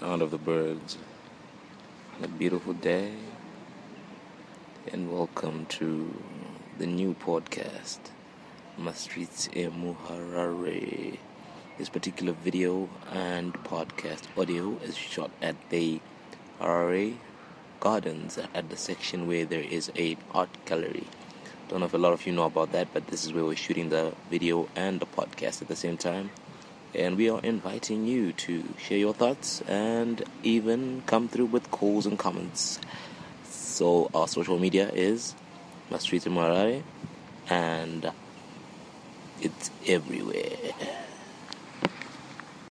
sound of the birds. A beautiful day, and welcome to the new podcast, Maastricht e Muharare. This particular video and podcast audio is shot at the Harare Gardens at the section where there is a art gallery. Don't know if a lot of you know about that, but this is where we're shooting the video and the podcast at the same time and we are inviting you to share your thoughts and even come through with calls and comments. So our social media is Maastricht Muharare and it's everywhere.